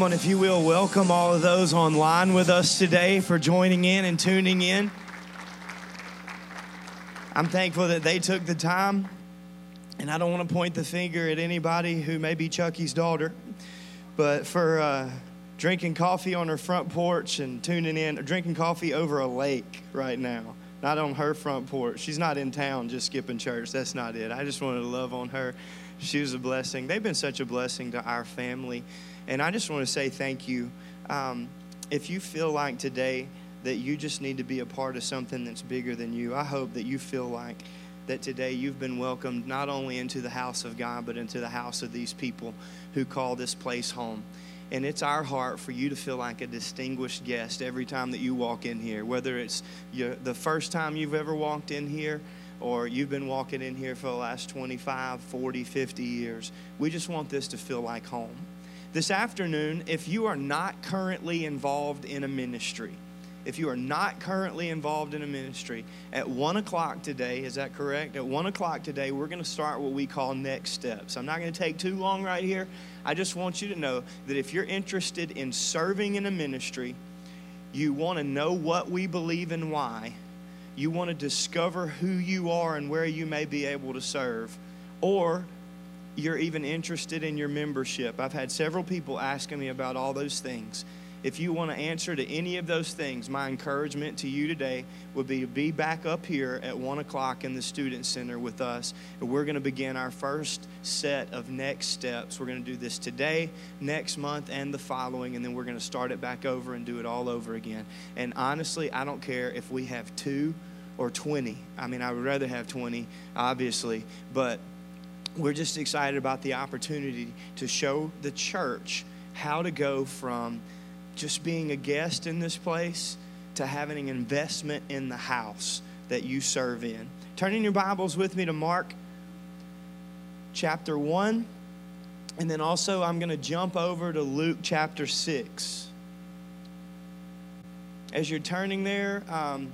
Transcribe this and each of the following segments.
Come on, if you will, welcome all of those online with us today for joining in and tuning in. I'm thankful that they took the time, and I don't want to point the finger at anybody who may be Chucky's daughter, but for uh, drinking coffee on her front porch and tuning in, or drinking coffee over a lake right now. Not on her front porch. She's not in town just skipping church. That's not it. I just wanted to love on her. She was a blessing. They've been such a blessing to our family. And I just want to say thank you. Um, if you feel like today that you just need to be a part of something that's bigger than you, I hope that you feel like that today you've been welcomed not only into the house of God, but into the house of these people who call this place home. And it's our heart for you to feel like a distinguished guest every time that you walk in here, whether it's your, the first time you've ever walked in here or you've been walking in here for the last 25, 40, 50 years. We just want this to feel like home. This afternoon, if you are not currently involved in a ministry, if you are not currently involved in a ministry, at one o'clock today, is that correct? At one o'clock today, we're going to start what we call next steps. I'm not going to take too long right here. I just want you to know that if you're interested in serving in a ministry, you want to know what we believe and why, you want to discover who you are and where you may be able to serve, or you're even interested in your membership. I've had several people asking me about all those things. If you want to answer to any of those things, my encouragement to you today would be to be back up here at 1 o'clock in the Student Center with us. And we're going to begin our first set of next steps. We're going to do this today, next month, and the following, and then we're going to start it back over and do it all over again. And honestly, I don't care if we have two or 20. I mean, I would rather have 20, obviously, but we're just excited about the opportunity to show the church how to go from just being a guest in this place to having an investment in the house that you serve in. Turning your Bibles with me to Mark chapter 1, and then also I'm going to jump over to Luke chapter 6. As you're turning there, um,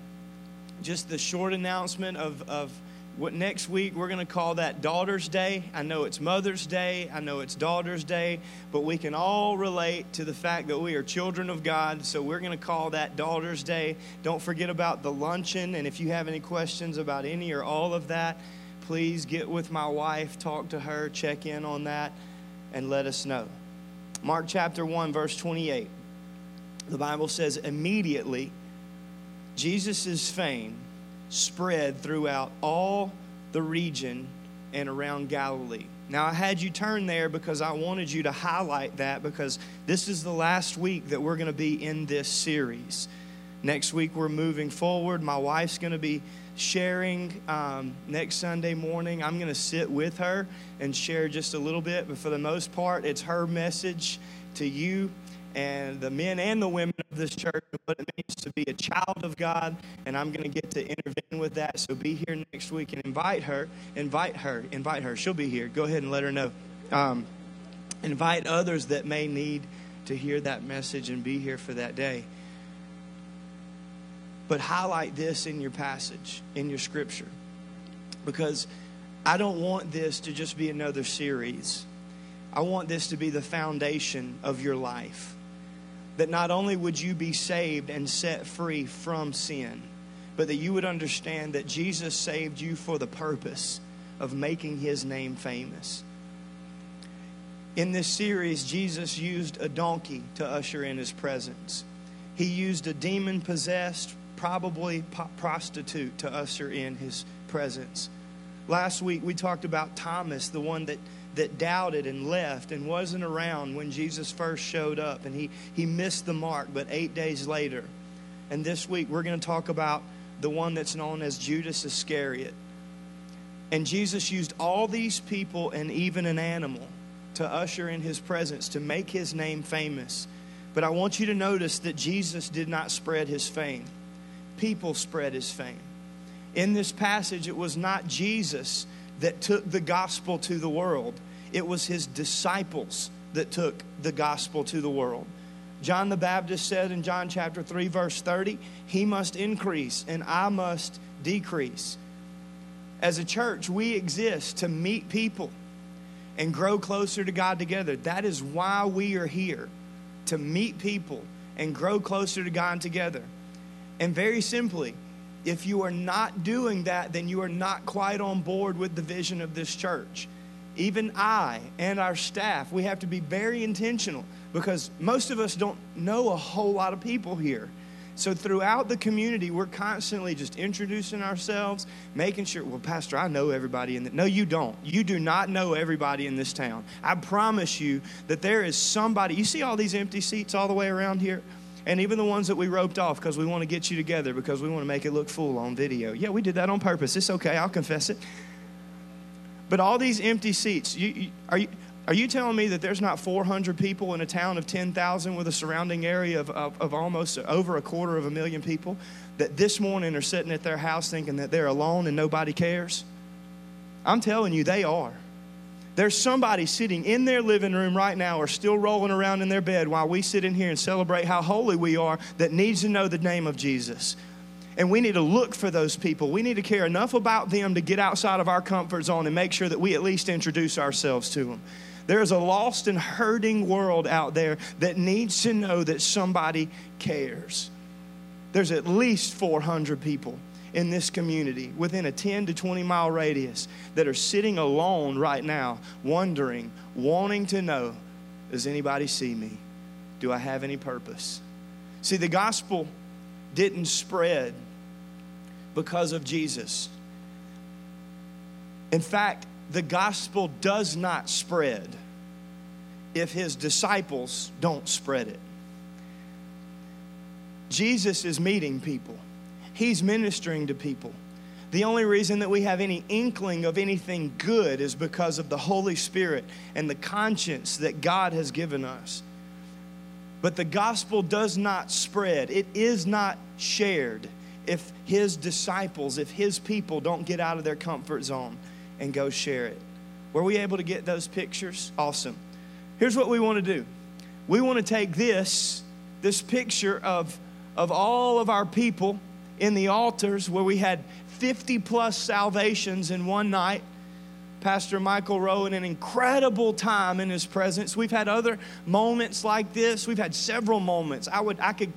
just the short announcement of, of what next week we're going to call that Daughter's Day. I know it's Mother's Day, I know it's Daughter's Day, but we can all relate to the fact that we are children of God, so we're going to call that Daughter's Day. Don't forget about the luncheon, and if you have any questions about any or all of that, please get with my wife, talk to her, check in on that, and let us know. Mark chapter 1, verse 28. The Bible says, immediately Jesus' fame spread throughout all the region and around Galilee. Now, I had you turn there because I wanted you to highlight that because this is the last week that we're going to be in this series. Next week, we're moving forward. My wife's going to be sharing um, next Sunday morning. I'm going to sit with her and share just a little bit, but for the most part, it's her message to you and the men and the women of this church what it means to be a child of God. And I'm going to get to intervene with that. So be here next week and invite her. Invite her. Invite her. She'll be here. Go ahead and let her know. Um, invite others that may need to hear that message and be here for that day. But highlight this in your passage, in your scripture, because I don't want this to just be another series. I want this to be the foundation of your life that not only would you be saved and set free from sin, but that you would understand that Jesus saved you for the purpose of making his name famous. In this series, Jesus used a donkey to usher in his presence. He used a demon possessed, probably prostitute, to usher in his presence. Last week, we talked about Thomas, the one that that doubted and left and wasn't around when Jesus first showed up and he, he missed the mark, but eight days later. And this week we're going to talk about the one that's known as Judas Iscariot. And Jesus used all these people and even an animal to usher in his presence, to make his name famous. But I want you to notice that Jesus did not spread his fame, people spread his fame. In this passage, it was not Jesus that took the gospel to the world, it was his disciples that took the gospel to the world. John the Baptist said in John chapter 3, verse 30, He must increase and I must decrease. As a church, we exist to meet people and grow closer to God together. That is why we are here. to meet people and grow closer to God together. And very simply, if you are not doing that, then you are not quite on board with the vision of this church. Even I and our staff, we have to be very intentional because most of us don't know a whole lot of people here. So throughout the community, we're constantly just introducing ourselves, making sure, well, Pastor, I know everybody in the No, you don't. You do not know everybody in this town. I promise you that there is somebody. You see all these empty seats all the way around here? And even the ones that we roped off because we want to get you together because we want to make it look full on video. Yeah, we did that on purpose. It's okay. I'll confess it. But all these empty seats, you, you, are you are you telling me that there's not 400 people in a town of 10,000 with a surrounding area of, of, of, almost over a quarter of a million people that this morning are sitting at their house thinking that they're alone and nobody cares? I'm telling you, they are. There's somebody sitting in their living room right now or still rolling around in their bed while we sit in here and celebrate how holy we are that needs to know the name of Jesus. And we need to look for those people. We need to care enough about them to get outside of our comfort zone and make sure that we at least introduce ourselves to them. There's a lost and hurting world out there that needs to know that somebody cares. There's at least 400 people in this community within a 10 to 20 mile radius that are sitting alone right now, wondering, wanting to know Does anybody see me? Do I have any purpose? See, the gospel didn't spread because of Jesus. In fact, the gospel does not spread if his disciples don't spread it. Jesus is meeting people, he's ministering to people. The only reason that we have any inkling of anything good is because of the Holy Spirit and the conscience that God has given us. But the gospel does not spread, it is not shared if his disciples, if his people don't get out of their comfort zone and go share it. Were we able to get those pictures? Awesome. Here's what we want to do we want to take this, this picture of, of all of our people in the altars where we had 50 plus salvations in one night. Pastor Michael Rowe in an incredible time in his presence. We've had other moments like this. We've had several moments. I would I could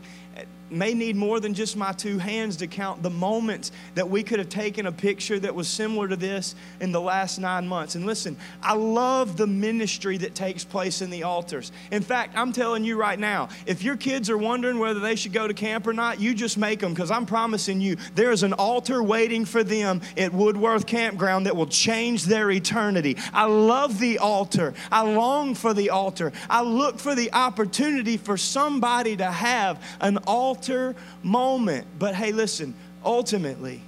may need more than just my two hands to count the moments that we could have taken a picture that was similar to this in the last nine months. And listen, I love the ministry that takes place in the altars. In fact, I'm telling you right now, if your kids are wondering whether they should go to camp or not, you just make them because I'm promising you there is an altar waiting for them at Woodworth Campground that will change their eternity. I love the altar. I long for the altar. I look for the opportunity for somebody to have an altar altar moment. But hey, listen, ultimately,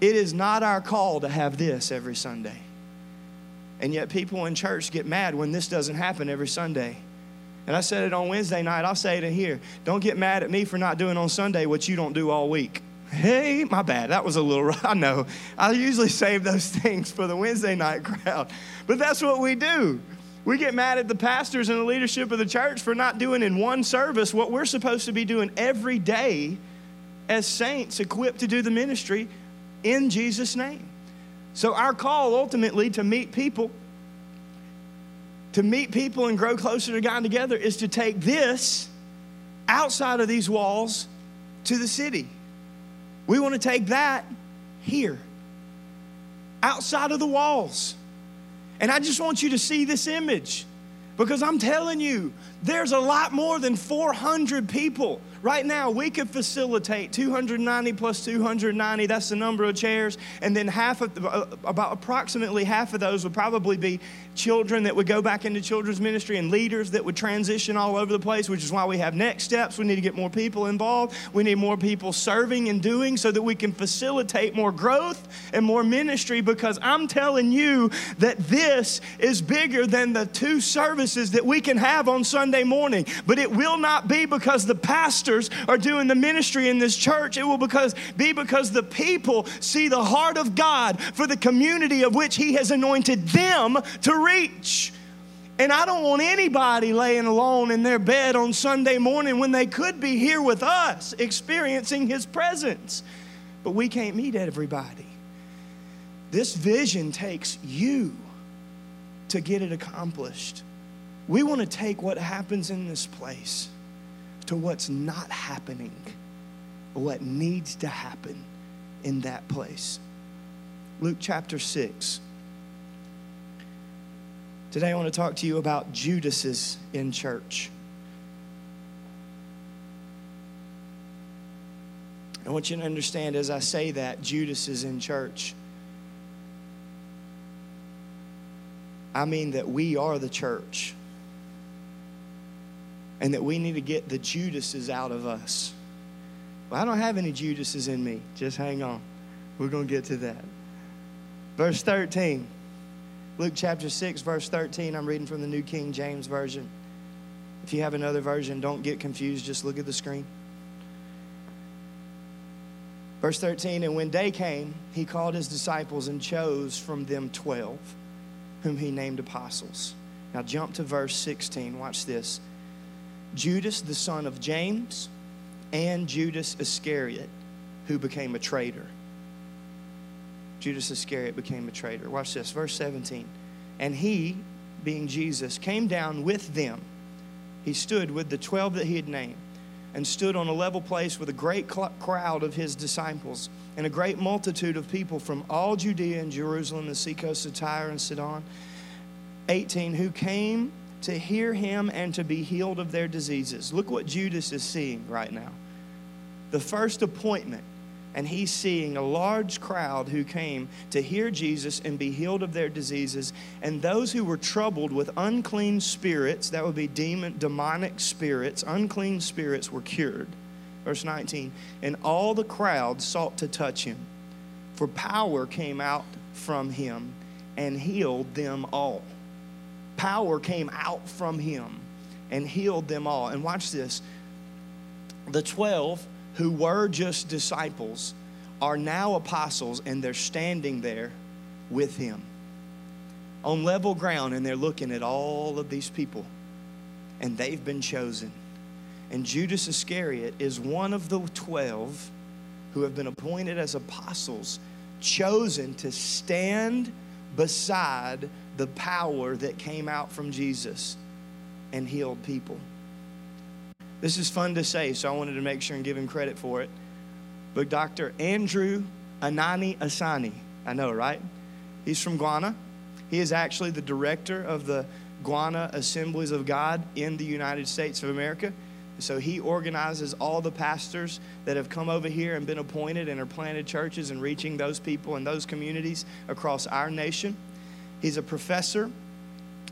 it is not our call to have this every Sunday. And yet, people in church get mad when this doesn't happen every Sunday. And I said it on Wednesday night, I'll say it in here. Don't get mad at me for not doing on Sunday what you don't do all week. Hey, my bad. That was a little, rough. I know. I usually save those things for the Wednesday night crowd. But that's what we do. We get mad at the pastors and the leadership of the church for not doing in one service what we're supposed to be doing every day as saints equipped to do the ministry in Jesus' name. So, our call ultimately to meet people, to meet people and grow closer to God together, is to take this outside of these walls to the city. We want to take that here, outside of the walls. And I just want you to see this image. Because I'm telling you, there's a lot more than 400 people Right now, we could facilitate 290 plus 290. That's the number of chairs. And then half of, uh, about approximately half of those would probably be children that would go back into children's ministry and leaders that would transition all over the place, which is why we have next steps. We need to get more people involved. We need more people serving and doing so that we can facilitate more growth and more ministry because I'm telling you that this is bigger than the two services that we can have on Sunday morning. But it will not be because the pastor pastors are doing the ministry in this church. It will because, be because the people see the heart of God for the community of which He has anointed them to reach. And I don't want anybody laying alone in their bed on Sunday morning when they could be here with us experiencing His presence. But we can't meet everybody. This vision takes you to get it accomplished. We want to take what happens in this place to what's not happening, what needs to happen in that place. Luke chapter 6. Today I want to talk to you about Judases in church. I want you to understand as I say that, Judas is in church. I mean that we are the church. And that we need to get the Judases out of us. Well, I don't have any Judases in me. Just hang on. We're going to get to that. Verse 13. Luke chapter 6, verse 13. I'm reading from the New King James Version. If you have another version, don't get confused. Just look at the screen. Verse 13, and when day came, he called his disciples and chose from them 12, whom he named apostles. Now jump to verse 16. Watch this. Judas, the son of James, and Judas Iscariot, who became a traitor. Judas Iscariot became a traitor. Watch this, verse 17. And he, being Jesus, came down with them. He stood with the 12 that he had named and stood on a level place with a great crowd of his disciples and a great multitude of people from all Judea and Jerusalem, the seacoast of Tyre and Sidon. 18, who came to hear him and to be healed of their diseases. Look what Judas is seeing right now. The first appointment and he's seeing a large crowd who came to hear Jesus and be healed of their diseases. And those who were troubled with unclean spirits, that would be demon, demonic spirits, unclean spirits were cured. Verse 19, and all the crowd sought to touch him, for power came out from him and healed them all. Power came out from him and healed them all. And watch this the 12 who were just disciples are now apostles and they're standing there with him on level ground and they're looking at all of these people and they've been chosen. And Judas Iscariot is one of the 12 who have been appointed as apostles, chosen to stand beside the power that came out from Jesus and healed people. This is fun to say, so I wanted to make sure and give him credit for it. But Dr. Andrew Anani Asani, I know, right? He's from Ghana. He is actually the director of the Ghana Assemblies of God in the United States of America. So he organizes all the pastors that have come over here and been appointed and are planted churches and reaching those people and those communities across our nation. He's a professor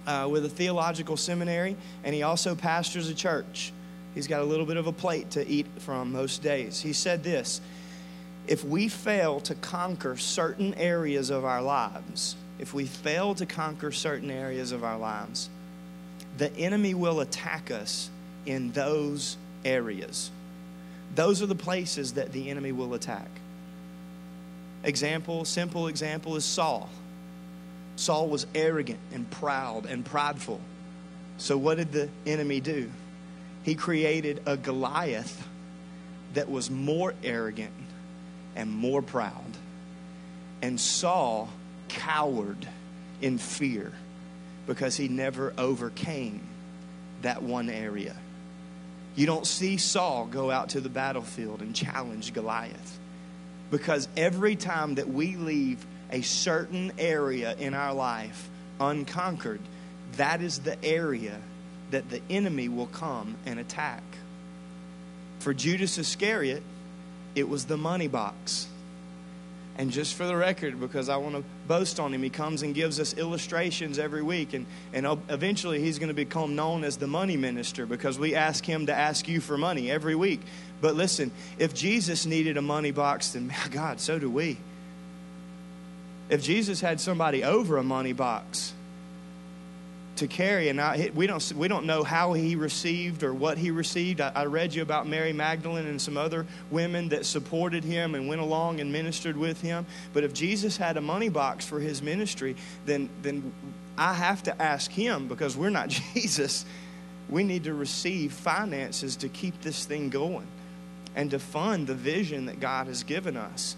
uh, with a theological seminary, and he also pastors a church. He's got a little bit of a plate to eat from most days. He said this If we fail to conquer certain areas of our lives, if we fail to conquer certain areas of our lives, the enemy will attack us in those areas. Those are the places that the enemy will attack. Example, simple example is Saul. Saul was arrogant and proud and prideful. So, what did the enemy do? He created a Goliath that was more arrogant and more proud. And Saul cowered in fear because he never overcame that one area. You don't see Saul go out to the battlefield and challenge Goliath because every time that we leave a certain area in our life unconquered, that is the area that the enemy will come and attack. For Judas Iscariot, it was the money box. And just for the record, because I want to boast on him, he comes and gives us illustrations every week. And, and eventually he's going to become known as the money minister because we ask him to ask you for money every week. But listen, if Jesus needed a money box, then God, so do we. If Jesus had somebody over a money box, to carry. And I, we, don't, we don't know how he received or what he received. I, I, read you about Mary Magdalene and some other women that supported him and went along and ministered with him. But if Jesus had a money box for his ministry, then, then I have to ask him because we're not Jesus. We need to receive finances to keep this thing going and to fund the vision that God has given us.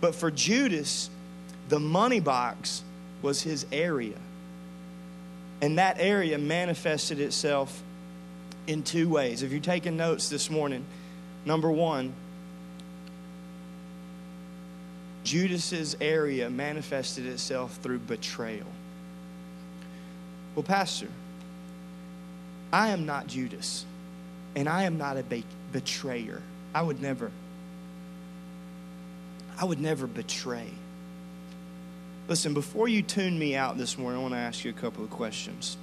But for Judas, the money box was his area And that area manifested itself in two ways. If you're taking notes this morning, number one, Judas's area manifested itself through betrayal. Well, Pastor, I am not Judas, and I am not a be- betrayer. I would never, I would never betray. Listen, before you tune me out this morning, I want to ask you a couple of questions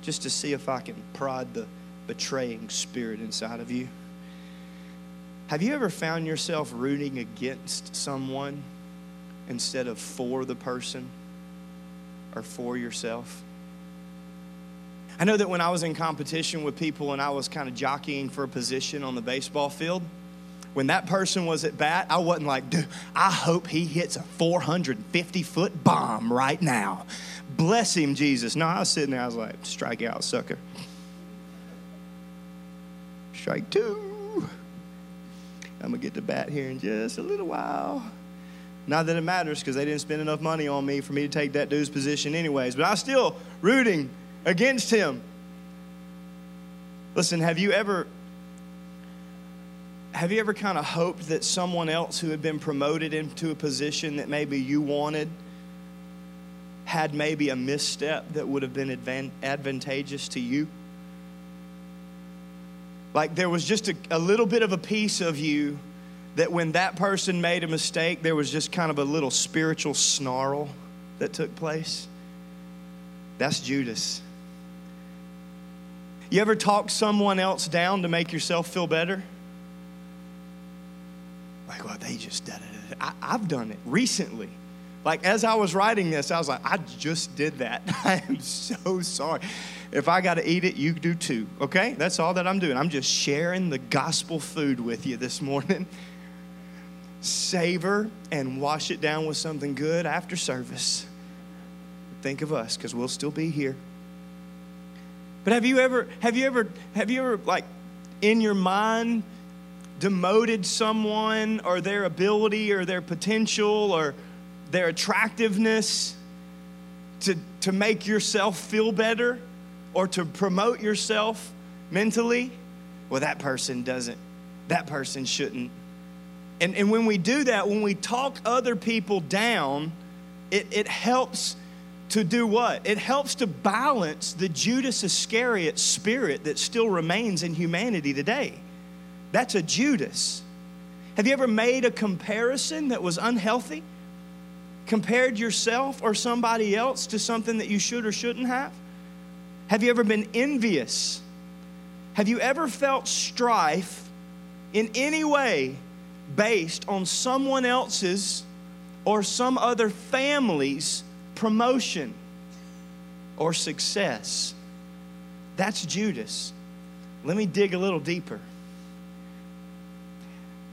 just to see if I can prod the betraying spirit inside of you. Have you ever found yourself rooting against someone instead of for the person or for yourself? I know that when I was in competition with people and I was kind of jockeying for a position on the baseball field, when that person was at bat, I wasn't like, dude, I hope he hits a 450 foot bomb right now. Bless him, Jesus. No, I was sitting there, I was like, strike out, sucker. Strike two. I'm going to get the bat here in just a little while. Not that it matters because they didn't spend enough money on me for me to take that dude's position, anyways, but I was still rooting against him. Listen, have you ever have you ever kind of hoped that someone else who had been promoted into a position that maybe you wanted had maybe a misstep that would have been advantageous to you? Like there was just a, a little bit of a piece of you that when that person made a mistake, there was just kind of a little spiritual snarl that took place. That's Judas. You ever talk someone else down to make yourself feel better? Like, well, they just did it. I, I've done it recently. Like, as I was writing this, I was like, I just did that. I am so sorry. If I got to eat it, you do too, okay? That's all that I'm doing. I'm just sharing the gospel food with you this morning. Savor and wash it down with something good after service. Think of us because we'll still be here. But have you ever, have you ever, have you ever, like, in your mind, demoted someone or their ability or their potential or their attractiveness to, to make yourself feel better or to promote yourself mentally? Well, that person doesn't. That person shouldn't. And, and when we do that, when we talk other people down, it, it helps to do what? It helps to balance the Judas Iscariot spirit that still remains in humanity today. That's a Judas. Have you ever made a comparison that was unhealthy? Compared yourself or somebody else to something that you should or shouldn't have? Have you ever been envious? Have you ever felt strife in any way based on someone else's or some other family's promotion or success? That's Judas. Let me dig a little deeper.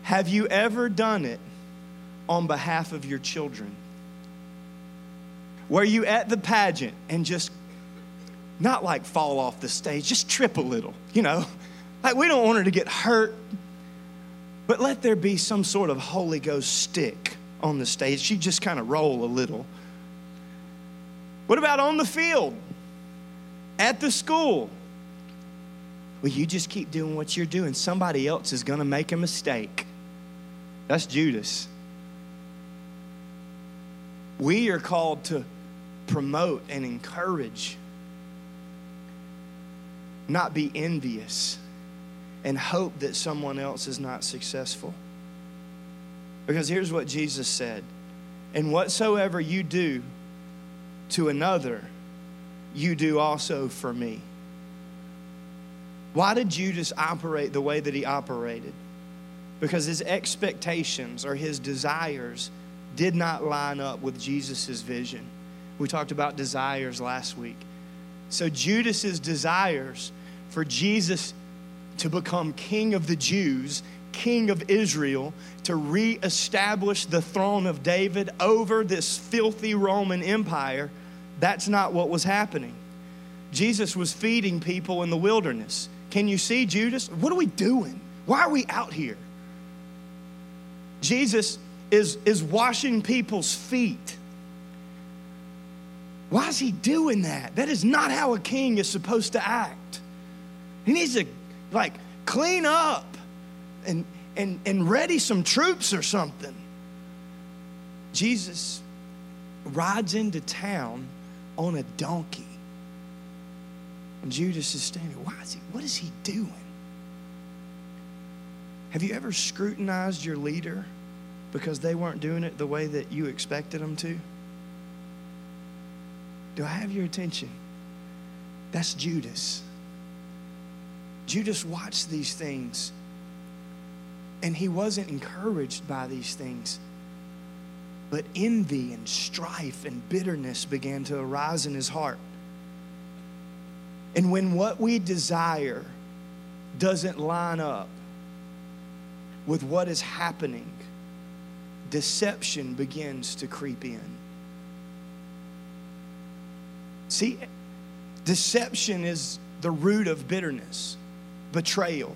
Have you ever done it on behalf of your children? Were you at the pageant and just not like fall off the stage, just trip a little, you know? Like we don't want her to get hurt, but let there be some sort of Holy Ghost stick on the stage. She just kind of roll a little. What about on the field? At the school? Well, you just keep doing what you're doing. Somebody else is going to make a mistake. That's Judas. We are called to promote and encourage, not be envious and hope that someone else is not successful. Because here's what Jesus said And whatsoever you do to another, you do also for me. Why did Judas operate the way that he operated? Because his expectations or his desires did not line up with Jesus' vision. We talked about desires last week. So Judas's desires for Jesus to become king of the Jews, king of Israel, to reestablish the throne of David over this filthy Roman Empire, that's not what was happening. Jesus was feeding people in the wilderness. Can you see Judas? What are we doing? Why are we out here? Jesus is, is washing people's feet. Why is he doing that? That is not how a king is supposed to act. He needs to, like, clean up and, and, and ready some troops or something. Jesus rides into town on a donkey. And Judas is standing. Why is he, what is he doing? Have you ever scrutinized your leader because they weren't doing it the way that you expected them to? Do I have your attention? That's Judas. Judas watched these things and he wasn't encouraged by these things. But envy and strife and bitterness began to arise in his heart. And when what we desire doesn't line up with what is happening, deception begins to creep in. See, deception is the root of bitterness, betrayal.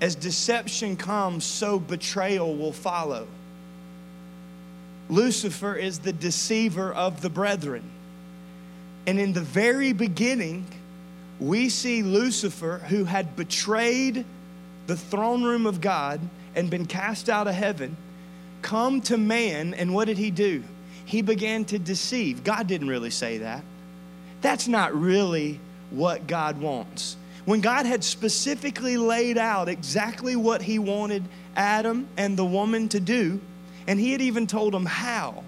As deception comes, so betrayal will follow. Lucifer is the deceiver of the brethren. And in the very beginning, we see Lucifer, who had betrayed the throne room of God and been cast out of heaven, come to man. And what did he do? He began to deceive. God didn't really say that. That's not really what God wants. When God had specifically laid out exactly what he wanted Adam and the woman to do, and he had even told them how,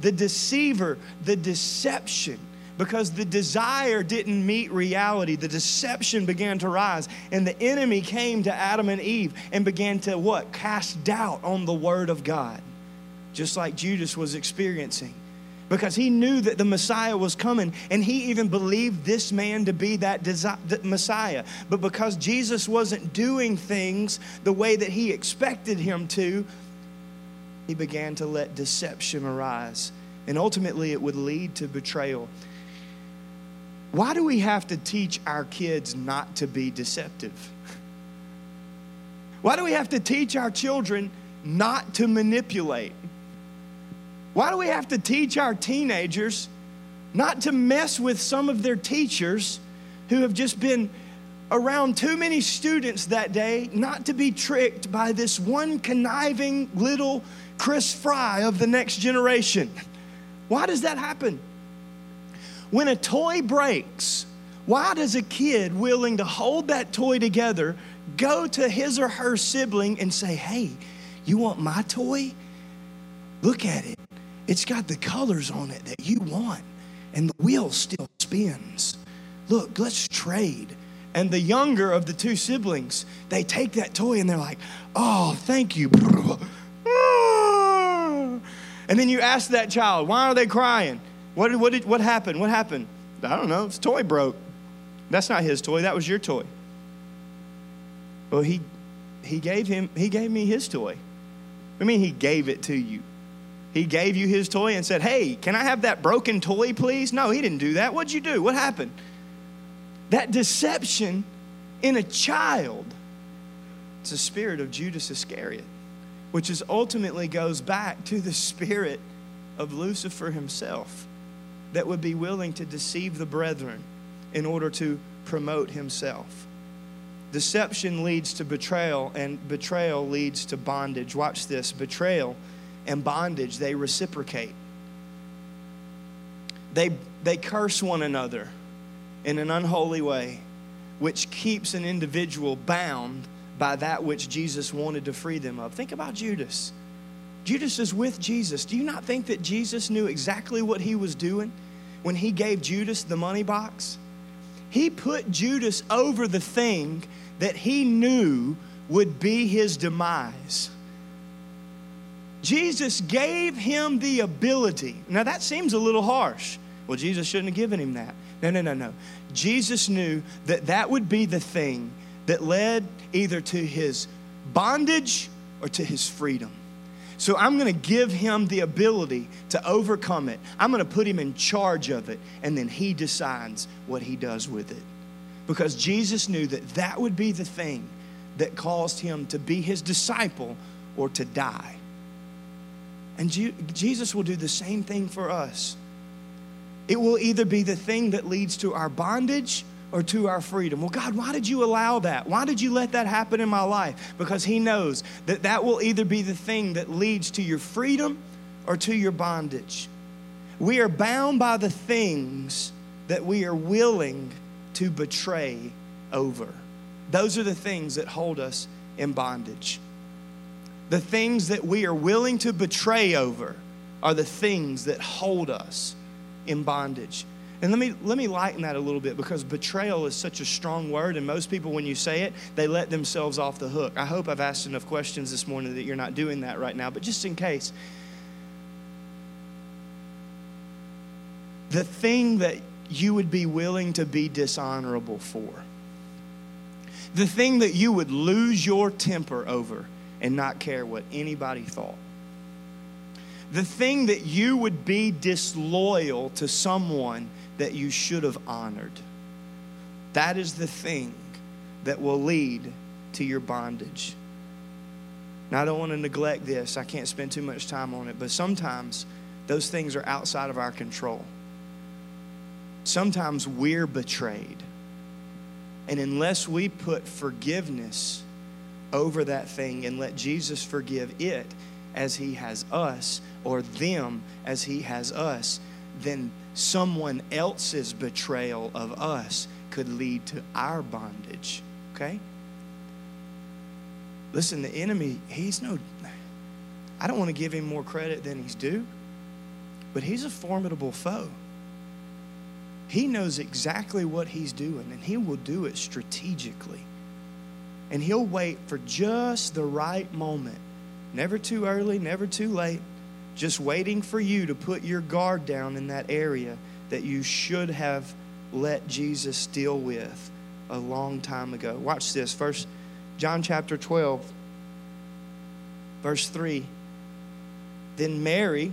the deceiver, the deception, because the desire didn't meet reality. The deception began to rise, and the enemy came to Adam and Eve and began to what? Cast doubt on the word of God, just like Judas was experiencing. Because he knew that the Messiah was coming, and he even believed this man to be that desi- Messiah. But because Jesus wasn't doing things the way that he expected him to, he began to let deception arise. And ultimately, it would lead to betrayal. Why do we have to teach our kids not to be deceptive? Why do we have to teach our children not to manipulate? Why do we have to teach our teenagers not to mess with some of their teachers who have just been around too many students that day, not to be tricked by this one conniving little Chris Fry of the next generation? Why does that happen? When a toy breaks, why does a kid willing to hold that toy together go to his or her sibling and say, Hey, you want my toy? Look at it. It's got the colors on it that you want, and the wheel still spins. Look, let's trade. And the younger of the two siblings, they take that toy and they're like, Oh, thank you. And then you ask that child, Why are they crying? What, what, did, what happened? What happened? I don't know. His toy broke. That's not his toy. That was your toy. Well, he, he, gave him, he gave me his toy. I mean, he gave it to you. He gave you his toy and said, Hey, can I have that broken toy, please? No, he didn't do that. What'd you do? What happened? That deception in a child, it's a spirit of Judas Iscariot, which is ultimately goes back to the spirit of Lucifer himself that would be willing to deceive the brethren in order to promote himself. Deception leads to betrayal, and betrayal leads to bondage. Watch this betrayal and bondage, they reciprocate. They, they curse one another in an unholy way, which keeps an individual bound by that which Jesus wanted to free them of. Think about Judas. Judas is with Jesus. Do you not think that Jesus knew exactly what he was doing when he gave Judas the money box? He put Judas over the thing that he knew would be his demise. Jesus gave him the ability. Now, that seems a little harsh. Well, Jesus shouldn't have given him that. No, no, no, no. Jesus knew that that would be the thing that led either to his bondage or to his freedom. So I'm going to give him the ability to overcome it. I'm going to put him in charge of it, and then he decides what he does with it. Because Jesus knew that that would be the thing that caused him to be his disciple or to die. And Jesus will do the same thing for us. It will either be the thing that leads to our bondage or to our freedom. Well, God, why did you allow that? Why did you let that happen in my life? Because He knows that that will either be the thing that leads to your freedom or to your bondage. We are bound by the things that we are willing to betray over. Those are the things that hold us in bondage. The things that we are willing to betray over are the things that hold us in bondage. And let me let me lighten that a little bit because betrayal is such a strong word, and most people, when you say it, they let themselves off the hook. I hope I've asked enough questions this morning that you're not doing that right now, but just in case. The thing that you would be willing to be dishonorable for, the thing that you would lose your temper over and not care what anybody thought the thing that you would be disloyal to someone that you should have honored. That is the thing that will lead to your bondage. Now, I don't want to neglect this. I can't spend too much time on it, but sometimes those things are outside of our control. Sometimes we're betrayed. And unless we put forgiveness over that thing and let Jesus forgive it as he has us, or them as he has us, then someone else's betrayal of us could lead to our bondage. Okay? Listen, the enemy, he's no, I don't want to give him more credit than he's due, but he's a formidable foe. He knows exactly what he's doing, and he will do it strategically. And he'll wait for just the right moment. Never too early, never too late just waiting for you to put your guard down in that area that you should have let Jesus deal with a long time ago. Watch this. First John chapter 12 verse 3. Then Mary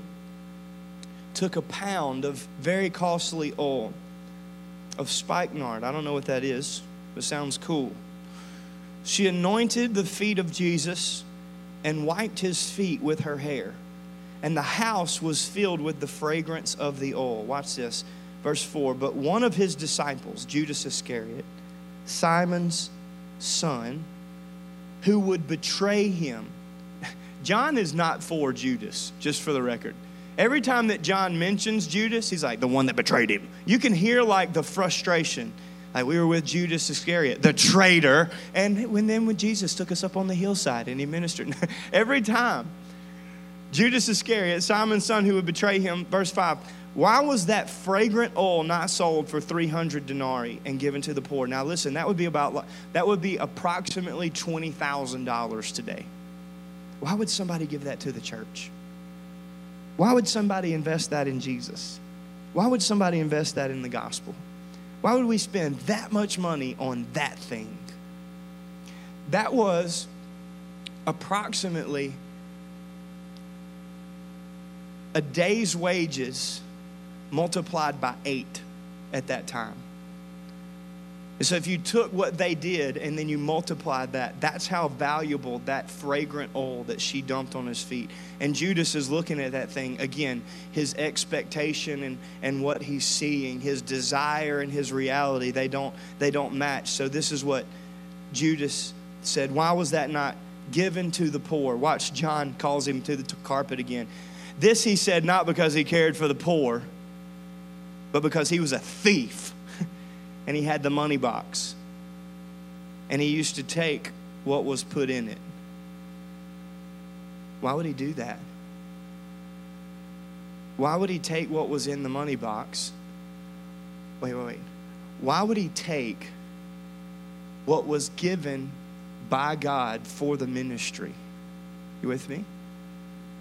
took a pound of very costly oil of spikenard. I don't know what that is, but sounds cool. She anointed the feet of Jesus and wiped his feet with her hair and the house was filled with the fragrance of the oil. Watch this. Verse 4 But one of his disciples, Judas Iscariot, Simon's son, who would betray him. John is not for Judas, just for the record. Every time that John mentions Judas, he's like, the one that betrayed him. You can hear like the frustration. Like we were with Judas Iscariot, the traitor. And when then when Jesus took us up on the hillside and he ministered. Every time Judas Iscariot, Simon's son who would betray him, verse 5. Why was that fragrant oil not sold for 300 denarii and given to the poor? Now listen, that would be about that would be approximately $20,000 today. Why would somebody give that to the church? Why would somebody invest that in Jesus? Why would somebody invest that in the gospel? Why would we spend that much money on that thing? That was approximately a day's wages multiplied by eight at that time. And so if you took what they did and then you multiplied that, that's how valuable that fragrant oil that she dumped on his feet. And Judas is looking at that thing again, his expectation and, and what he's seeing, his desire and his reality, they don't they don't match. So this is what Judas said. Why was that not given to the poor? Watch, John calls him to the carpet again. This he said not because he cared for the poor, but because he was a thief and he had the money box. And he used to take what was put in it. Why would he do that? Why would he take what was in the money box? Wait, wait, wait. Why would he take what was given by God for the ministry? You with me?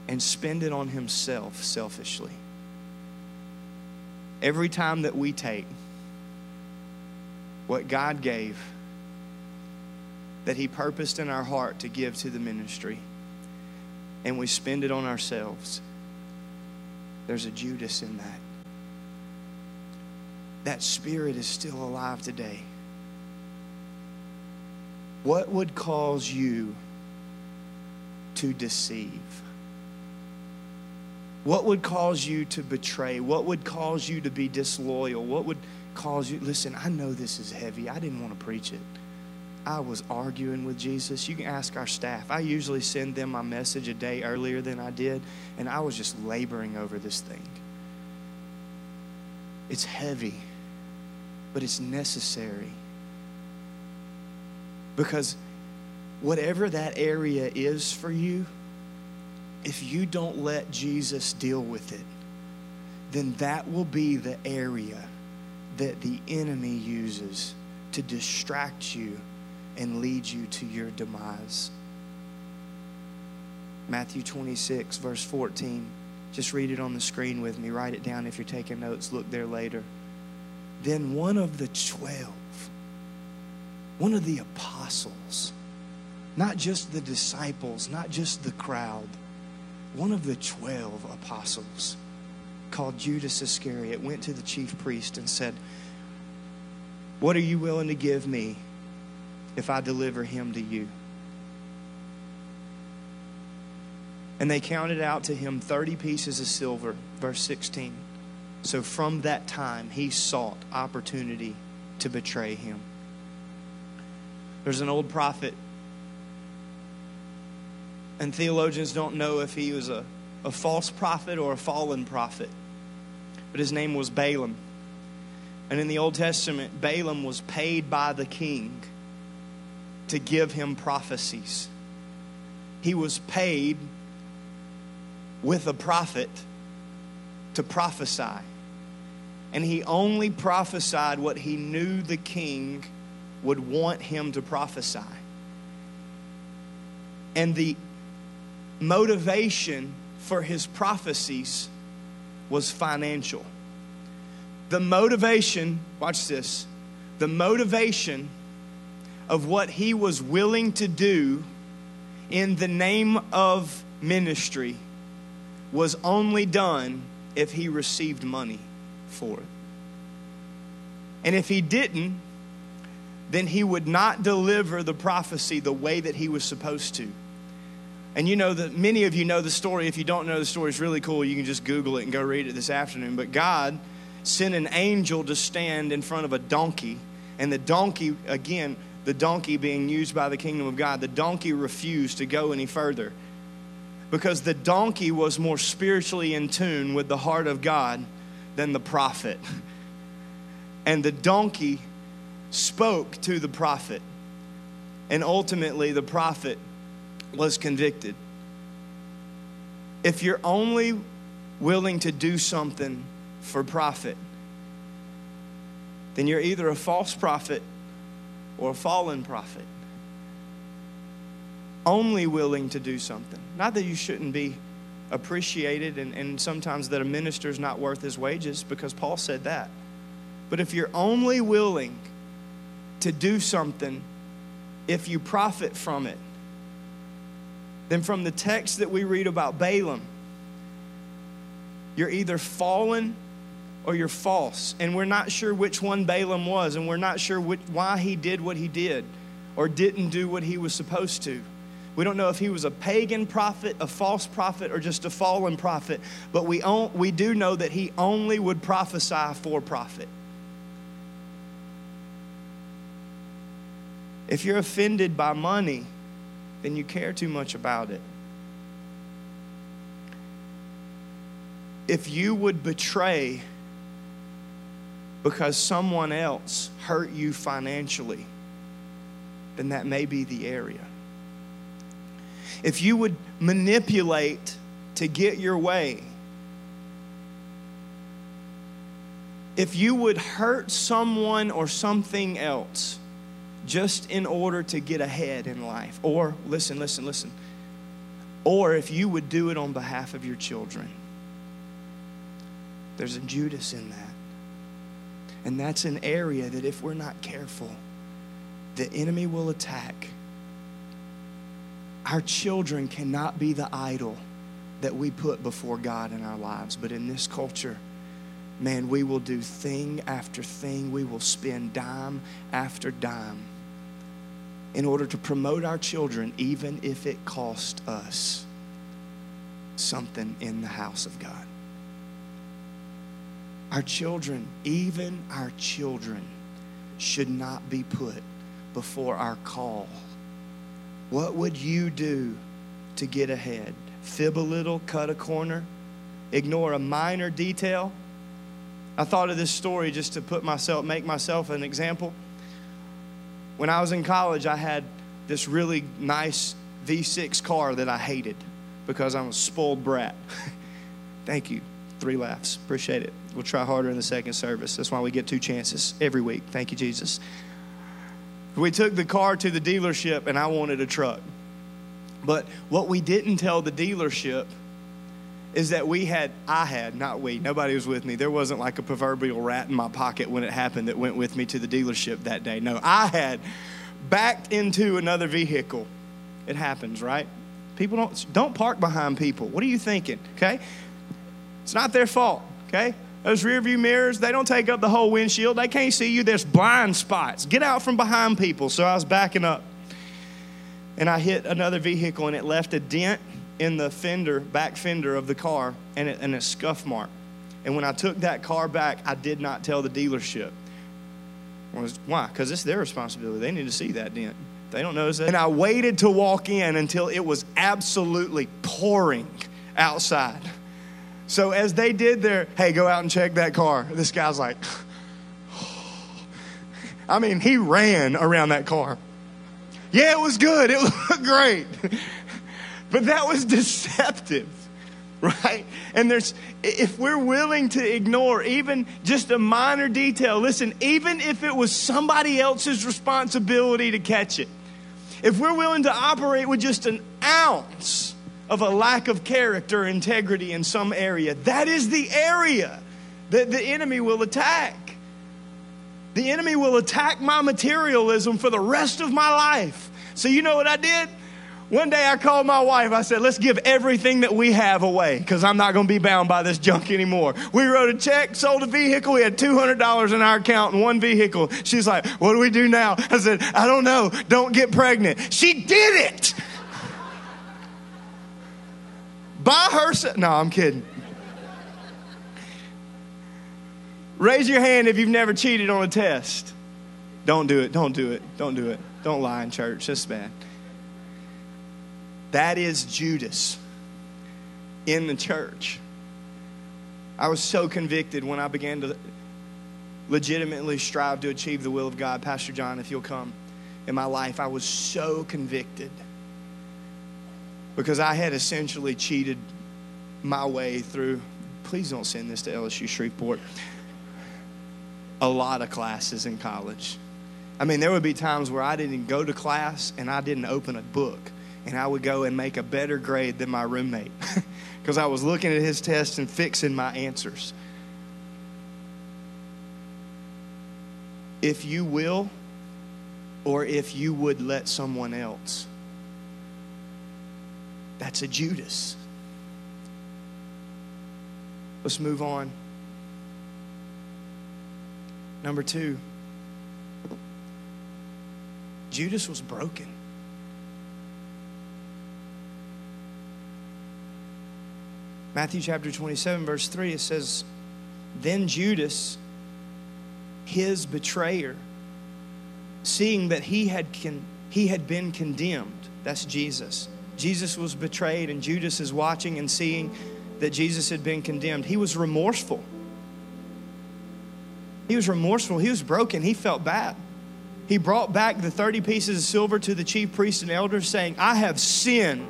And spend it on himself selfishly. Every time that we take what God gave, that he purposed in our heart to give to the ministry, and we spend it on ourselves, there's a Judas in that. That spirit is still alive today. What would cause you to deceive? What would cause you to betray? What would cause you to be disloyal? What would cause you? Listen, I know this is heavy. I didn't want to preach it. I was arguing with Jesus. You can ask our staff. I usually send them my message a day earlier than I did, and I was just laboring over this thing. It's heavy, but it's necessary. Because whatever that area is for you, if you don't let Jesus deal with it, then that will be the area that the enemy uses to distract you and lead you to your demise. Matthew 26, verse 14. Just read it on the screen with me. Write it down if you're taking notes. Look there later. Then one of the twelve, one of the apostles, not just the disciples, not just the crowd, one of the twelve apostles called Judas Iscariot went to the chief priest and said, What are you willing to give me if I deliver him to you? And they counted out to him 30 pieces of silver, verse 16. So from that time, he sought opportunity to betray him. There's an old prophet, and theologians don't know if he was a, a false prophet or a fallen prophet, but his name was Balaam. And in the Old Testament, Balaam was paid by the king to give him prophecies. He was paid with a prophet to prophesy. And he only prophesied what he knew the king would want him to prophesy. And the motivation for his prophecies was financial. The motivation, watch this, the motivation of what he was willing to do in the name of ministry was only done if he received money for it. And if he didn't, then he would not deliver the prophecy the way that he was supposed to. And you know that many of you know the story. If you don't know the story, it's really cool. You can just Google it and go read it this afternoon. But God sent an angel to stand in front of a donkey. And the donkey, again, the donkey being used by the kingdom of God, the donkey refused to go any further because the donkey was more spiritually in tune with the heart of God than the prophet. And the donkey spoke to the prophet. And ultimately, the prophet was convicted. If you're only willing to do something for profit, then you're either a false prophet or a fallen prophet only willing to do something. Not that you shouldn't be appreciated and, and sometimes that a minister is not worth his wages because Paul said that. But if you're only willing to do something if you profit from it, then from the text that we read about Balaam, you're either fallen or you're false. And we're not sure which one Balaam was, and we're not sure which, why he did what he did or didn't do what he was supposed to. We don't know if he was a pagan prophet, a false prophet, or just a fallen prophet, but we, on, we do know that he only would prophesy for profit. If you're offended by money, then you care too much about it. If you would betray because someone else hurt you financially, then that may be the area if you would manipulate to get your way, if you would hurt someone or something else just in order to get ahead in life, or listen, listen, listen, or if you would do it on behalf of your children, there's a Judas in that. And that's an area that if we're not careful, the enemy will attack our children cannot be the idol that we put before God in our lives. But in this culture, man, we will do thing after thing. We will spend dime after dime in order to promote our children, even if it cost us. something in the house of God. Our children, even our children, should not be put before our call. What would you do to get ahead? Fib a little, cut a corner, ignore a minor detail? I thought of this story just to put myself, make myself an example. When I was in college, I had this really nice V6 car that I hated because I'm a spoiled brat. Thank you. Three laughs. Appreciate it. We'll try harder in the second service. That's why we get two chances every week. Thank you, Jesus. We took the car to the dealership and I wanted a truck. But what we didn't tell the dealership is that we had, I had, not we, nobody was with me. There wasn't like a proverbial rat in my pocket when it happened that went with me to the dealership that day. No, I had backed into another vehicle. It happens, right? People don't don't park behind people. What are you thinking? Okay? It's not their fault, okay? Those rear view mirrors, they don't take up the whole windshield. They can't see you. There's blind spots. Get out from behind people. So I was backing up. And I hit another vehicle and it left a dent in the fender, back fender of the car, and, it, and a scuff mark. And when I took that car back, I did not tell the dealership. Why? Because it's their responsibility. They need to see that dent. They don't notice that. And I waited to walk in until it was absolutely pouring outside. So as they did their, hey, go out and check that car, this guy's like, I mean, he ran around that car. Yeah, it was good. It looked great. But that was deceptive, right? And there's, if we're willing to ignore even just a minor detail, listen, even if it was somebody else's responsibility to catch it, if we're willing to operate with just an ounce of a lack of character, integrity in some area, that is the area that the enemy will attack. The enemy will attack my materialism for the rest of my life. So, you know what I did? One day I called my wife. I said, let's give everything that we have away because I'm not going to be bound by this junk anymore. We wrote a check, sold a vehicle. We had $200 in our account in one vehicle. She's like, what do we do now? I said, I don't know. Don't get pregnant. She did it. by herself. No, I'm kidding. Raise your hand if you've never cheated on a test. Don't do it. Don't do it. Don't do it. Don't lie in church. That's bad. That is Judas in the church. I was so convicted when I began to legitimately strive to achieve the will of God. Pastor John, if you'll come in my life, I was so convicted because I had essentially cheated my way through. Please don't send this to LSU Shreveport. A lot of classes in college. I mean, there would be times where I didn't go to class and I didn't open a book and I would go and make a better grade than my roommate because I was looking at his tests and fixing my answers. If you will, or if you would let someone else, that's a Judas. Let's move on. Number two, Judas was broken. Matthew chapter 27, verse 3, it says, Then Judas, his betrayer, seeing that he had, con- he had been condemned, that's Jesus. Jesus was betrayed, and Judas is watching and seeing that Jesus had been condemned. He was remorseful. He was remorseful. He was broken. He felt bad. He brought back the 30 pieces of silver to the chief priests and elders, saying, I have sinned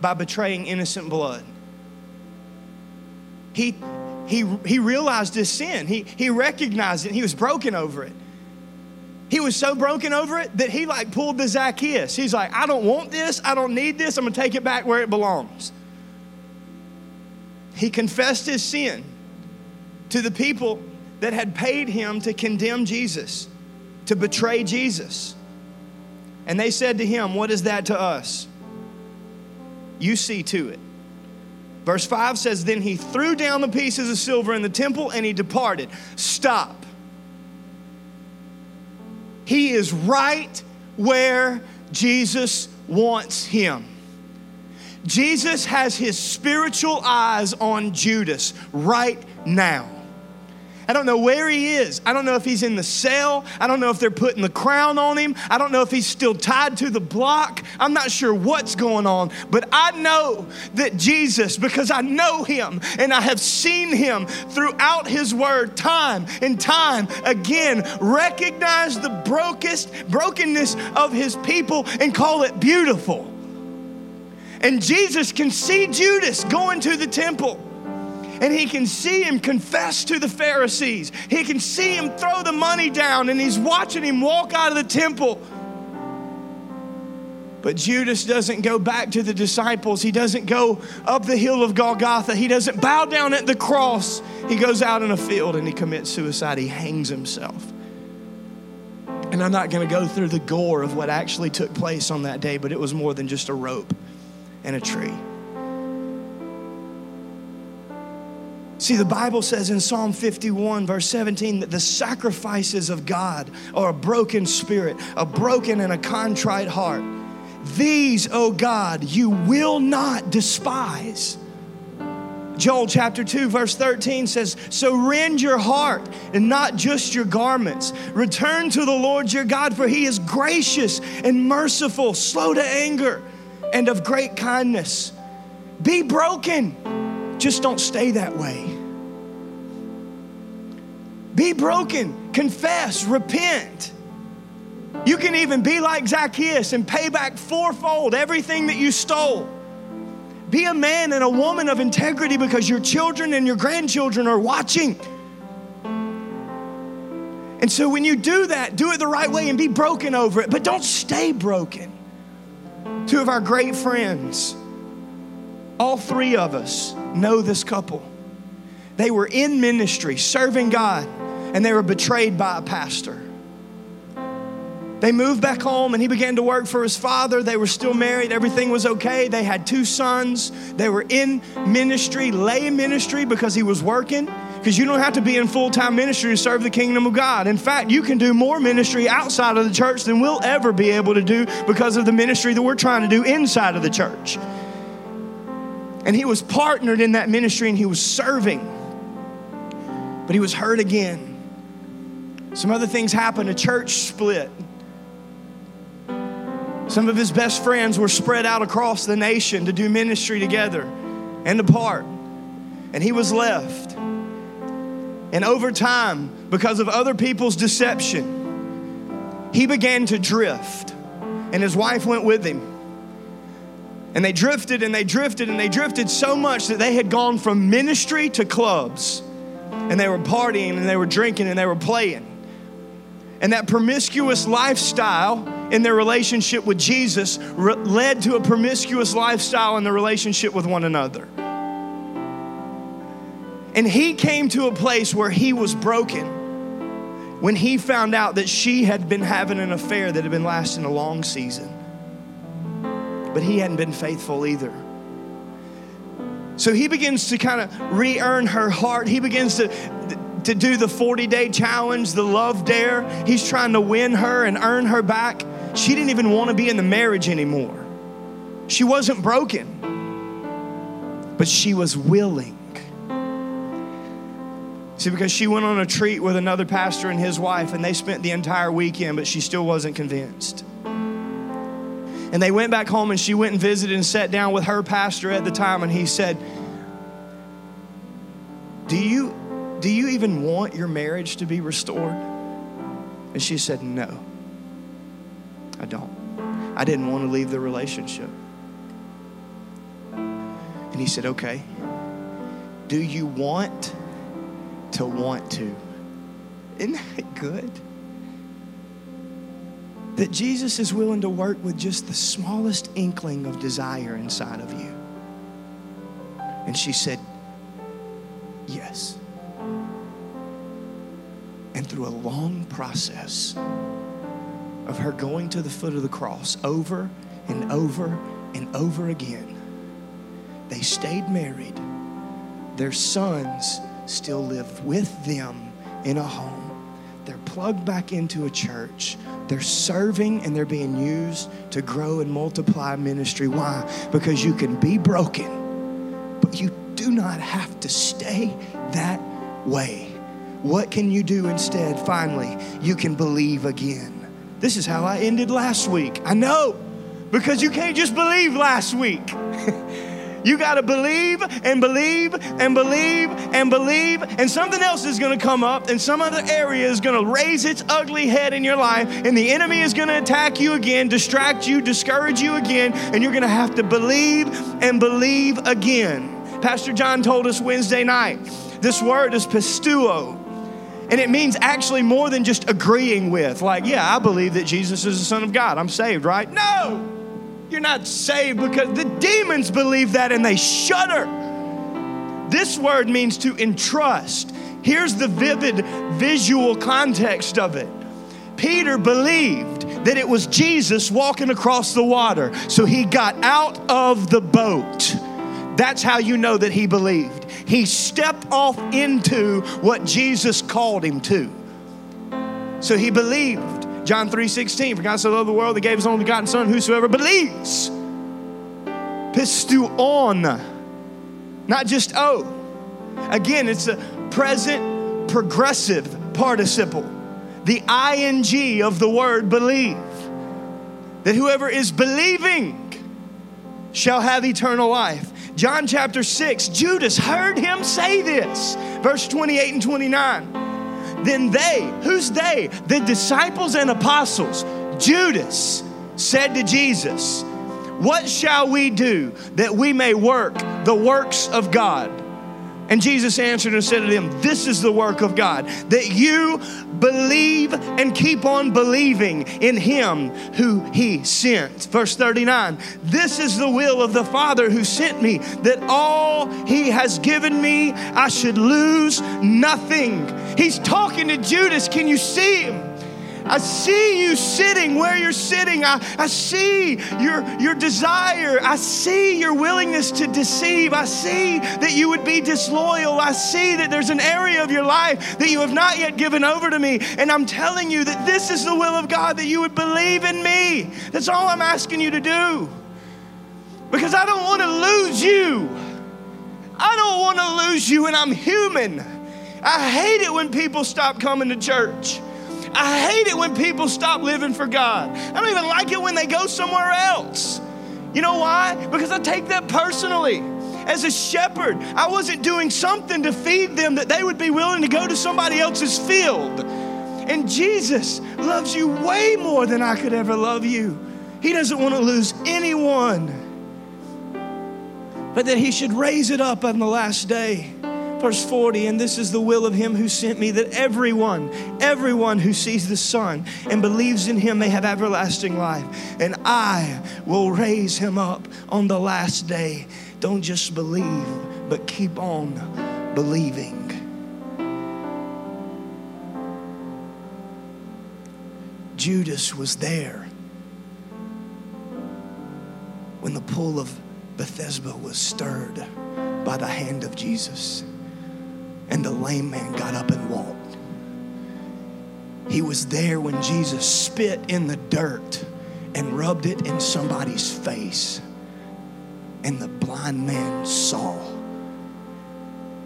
by betraying innocent blood he, he, he realized his sin. He, he recognized it. He was broken over it. He was so broken over it that he like pulled the Zacchaeus. He's like, I don't want this. I don't need this. I'm going to take it back where it belongs. He confessed his sin to the people that had paid him to condemn Jesus, to betray Jesus. And they said to him, What is that to us? You see to it. Verse 5 says, Then he threw down the pieces of silver in the temple and he departed. Stop. He is right where Jesus wants him. Jesus has his spiritual eyes on Judas right now. I don't know where he is. I don't know if he's in the cell. I don't know if they're putting the crown on him. I don't know if he's still tied to the block. I'm not sure what's going on. But I know that Jesus, because I know him and I have seen him throughout his word time and time again, recognize the brokest, brokenness of his people and call it beautiful. And Jesus can see Judas going to the temple and he can see him confess to the Pharisees. He can see him throw the money down, and he's watching him walk out of the temple. But Judas doesn't go back to the disciples. He doesn't go up the hill of Golgotha. He doesn't bow down at the cross. He goes out in a field and he commits suicide. He hangs himself. And I'm not going to go through the gore of what actually took place on that day, but it was more than just a rope and a tree. See, the Bible says in Psalm 51, verse 17, that the sacrifices of God are a broken spirit, a broken and a contrite heart. These, O oh God, you will not despise. Joel chapter 2, verse 13 says, So rend your heart and not just your garments. Return to the Lord your God, for he is gracious and merciful, slow to anger, and of great kindness. Be broken just don't stay that way. Be broken, confess, repent. You can even be like Zacchaeus and pay back fourfold everything that you stole. Be a man and a woman of integrity because your children and your grandchildren are watching. And so when you do that, do it the right way and be broken over it, but don't stay broken. Two of our great friends, all three of us, know this couple. They were in ministry, serving God, and they were betrayed by a pastor. They moved back home and he began to work for his father. They were still married. Everything was okay. They had two sons. They were in ministry, lay ministry because he was working. Because you don't have to be in full time ministry to serve the kingdom of God. In fact, you can do more ministry outside of the church than we'll ever be able to do because of the ministry that we're trying to do inside of the church. And he was partnered in that ministry and he was serving. But he was hurt again. Some other things happened. A church split. Some of his best friends were spread out across the nation to do ministry together and apart. And he was left. And over time, because of other people's deception, he began to drift. And his wife went with him. And they drifted and they drifted and they drifted so much that they had gone from ministry to clubs. And they were partying and they were drinking and they were playing. And that promiscuous lifestyle in their relationship with Jesus re- led to a promiscuous lifestyle in their relationship with one another. And he came to a place where he was broken when he found out that she had been having an affair that had been lasting a long season but he hadn't been faithful either. So he begins to kind of re earn her heart. He begins to, to do the 40 day challenge, the love dare. He's trying to win her and earn her back. She didn't even want to be in the marriage anymore. She wasn't broken, but she was willing. See, because she went on a treat with another pastor and his wife, and they spent the entire weekend, but she still wasn't convinced. And they went back home and she went and visited and sat down with her pastor at the time and he said, "Do you do you even want your marriage to be restored?" And she said, "No. I don't. I didn't want to leave the relationship." And he said, "Okay. Do you want to want to?" Isn't that good? That Jesus is willing to work with just the smallest inkling of desire inside of you. And she said, Yes. And through a long process of her going to the foot of the cross over and over and over again, they stayed married. Their sons still live with them in a home. They're plugged back into a church. They're serving and they're being used to grow and multiply ministry. Why? Because you can be broken, but you do not have to stay that way. What can you do instead? Finally, you can believe again. This is how I ended last week. I know, because you can't just believe last week. You got to believe and believe and believe and believe, and something else is going to come up, and some other area is going to raise its ugly head in your life, and the enemy is going to attack you again, distract you, discourage you again, and you're going to have to believe and believe again. Pastor John told us Wednesday night this word is pisteuo. And it means actually more than just agreeing with, like, yeah, I believe that Jesus is the Son of God. I'm saved, right? No! You're not saved because the demons believe that and they shudder. This word means to entrust. Here's the vivid visual context of it. Peter believed that it was Jesus walking across the water, so he got out of the boat. That's how you know that he believed. He stepped off into what Jesus called him to. So he believed. John 3:16, for God so loved the world that gave his only begotten son, whosoever believes. Pisteuon, not just oh. Again, it's a present progressive participle, the ing of the word believe. That whoever is believing shall have eternal life. John chapter 6, Judas heard him say this, verse 28 and 29. Then they, who's they? The disciples and apostles, Judas said to Jesus, What shall we do that we may work the works of God? And Jesus answered and said to them, This is the work of God, that you believe and keep on believing in Him who He sent. Verse 39 This is the will of the Father who sent me, that all He has given me I should lose nothing. He's talking to Judas. Can you see him? I see you sitting where you're sitting. I, I see your, your desire. I see your willingness to deceive. I see that you would be disloyal. I see that there's an area of your life that you have not yet given over to me. And I'm telling you that this is the will of God, that you would believe in me. That's all I'm asking you to do. Because I don't want to lose you. I don't want to lose you, and I'm human. I hate it when people stop coming to church. I hate it when people stop living for God. I don't even like it when they go somewhere else. You know why? Because I take that personally. As a shepherd, I wasn't doing something to feed them that they would be willing to go to somebody else's field. And Jesus loves you way more than I could ever love you. He doesn't want to lose anyone, but that He should raise it up on the last day. Verse 40, and this is the will of him who sent me, that everyone, everyone who sees the Son and believes in him may have everlasting life. And I will raise him up on the last day. Don't just believe, but keep on believing. Judas was there when the pool of Bethesda was stirred by the hand of Jesus and the lame man got up and walked. He was there when Jesus spit in the dirt and rubbed it in somebody's face, and the blind man saw.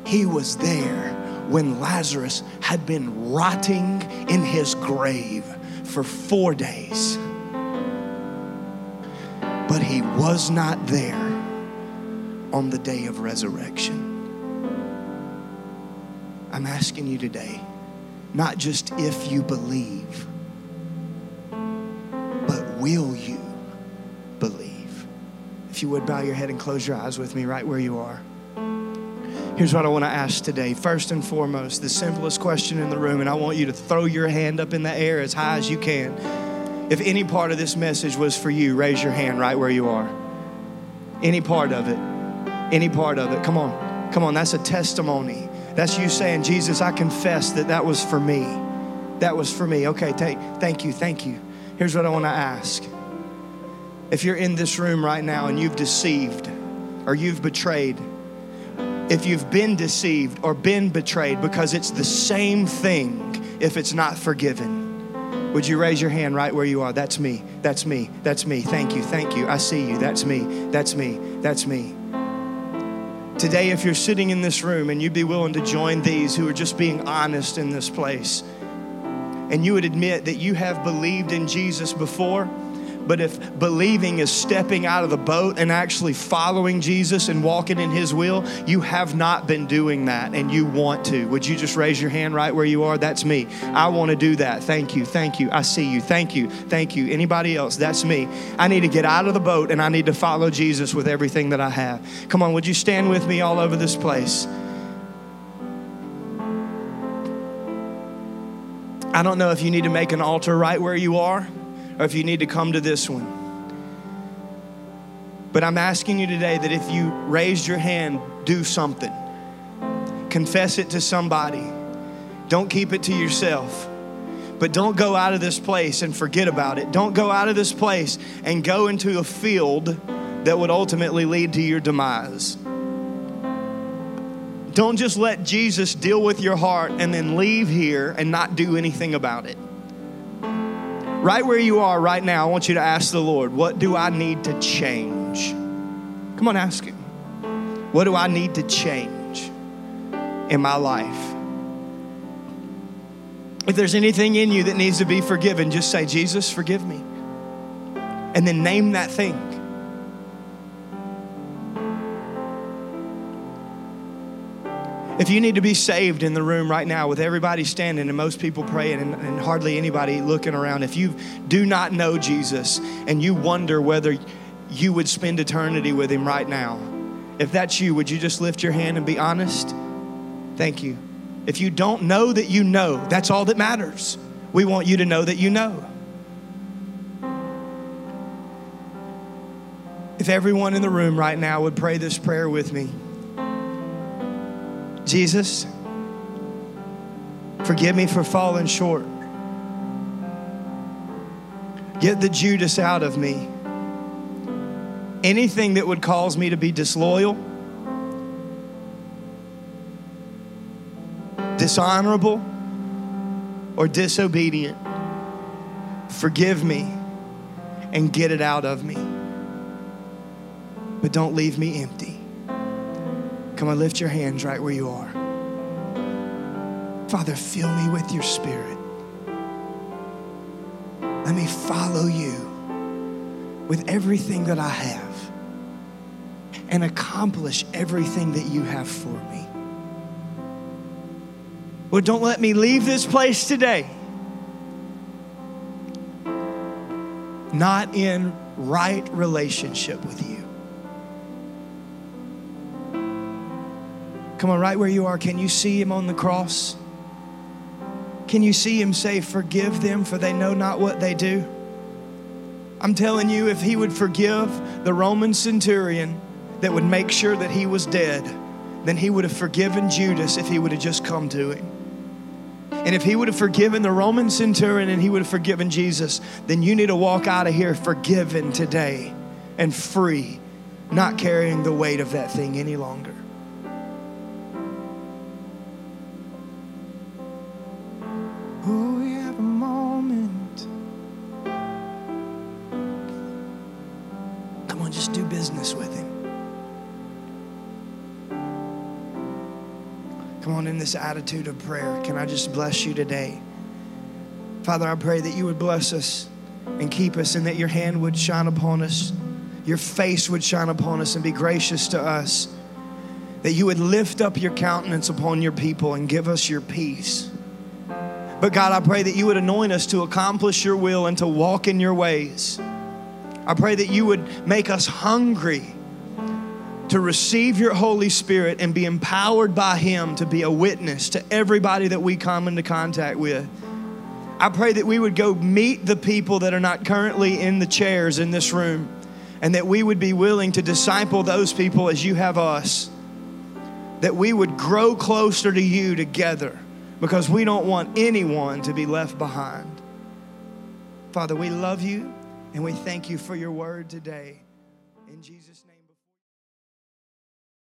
He was there when Lazarus had been rotting in his grave for four days. But he was not there on the day of resurrection. I'm asking you today, not just if you believe, but will you believe? If you would bow your head and close your eyes with me right where you are. Here's what I want to ask today. First and foremost, the simplest question in the room, and I want you to throw your hand up in the air as high as you can. If any part of this message was for you, raise your hand right where you are. Any part of it. Any part of it. Come on. Come on. That's a testimony that's you saying, Jesus, I confess that that was for me. That was for me. Okay, take, thank you, thank you. Here's what I want to ask. If you're in this room right now and you've deceived or you've betrayed, if you've been deceived or been betrayed, because it's the same thing if it's not forgiven? Would you raise your hand right where you are? That's me. That's me. That's me. Thank you. Thank you. I see you. That's me. That's me. That's me. Today, if you're sitting in this room and you'd be willing to join these who are just being honest in this place, and you would admit that you have believed in Jesus before, but if believing is stepping out of the boat and actually following Jesus and walking in His will, you have not been doing that and you want to. Would you just raise your hand right where you are? That's me. I want to do that. Thank you. Thank you. I see you. Thank you. Thank you. Anybody else? That's me. I need to get out of the boat and I need to follow Jesus with everything that I have. Come on, would you stand with me all over this place? I don't know if you need to make an altar right where you are or if you need to come to this one. But I'm asking you today that if you raised your hand, do something. Confess it to somebody. Don't keep it to yourself. But don't go out of this place and forget about it. Don't go out of this place and go into a field that would ultimately lead to your demise. Don't just let Jesus deal with your heart and then leave here and not do anything about it. Right where you are right now, I want you to ask the Lord, what do I need to change? Come on, ask Him. What do I need to change in my life? If there's anything in you that needs to be forgiven, just say, Jesus, forgive me. And then name that thing. If you need to be saved in the room right now with everybody standing and most people praying and, and, hardly anybody looking around, if you do not know Jesus and you wonder whether you would spend eternity with him right now, if that's you, would you just lift your hand and be honest? Thank you. If you don't know that you know, that's all that matters. We want you to know that you know. If everyone in the room right now would pray this prayer with me. Jesus, forgive me for falling short. Get the Judas out of me. Anything that would cause me to be disloyal, dishonorable, or disobedient, forgive me and get it out of me. But don't leave me empty. Come on, lift your hands right where you are. Father, fill me with your spirit. Let me follow you with everything that I have and accomplish everything that you have for me. Well, don't let me leave this place today not in right relationship with you. Come on, right where you are, can you see him on the cross? Can you see him say, Forgive them, for they know not what they do? I'm telling you, if he would forgive the Roman centurion that would make sure that he was dead, then he would have forgiven Judas if he would have just come to him. And if he would have forgiven the Roman centurion and he would have forgiven Jesus, then you need to walk out of here forgiven today and free, not carrying the weight of that thing any longer. This attitude of prayer, can I just bless you today? Father, I pray that you would bless us and keep us, and that your hand would shine upon us, your face would shine upon us, and be gracious to us. That you would lift up your countenance upon your people and give us your peace. But God, I pray that you would anoint us to accomplish your will and to walk in your ways. I pray that you would make us hungry to receive your Holy Spirit and be empowered by Him to be a witness to everybody that we come into contact with. I pray that we would go meet the people that are not currently in the chairs in this room and that we would be willing to disciple those people as you have us. That we would grow closer to you together because we don't want anyone to be left behind. Father, we love you and we thank you for your word today. In Jesus'.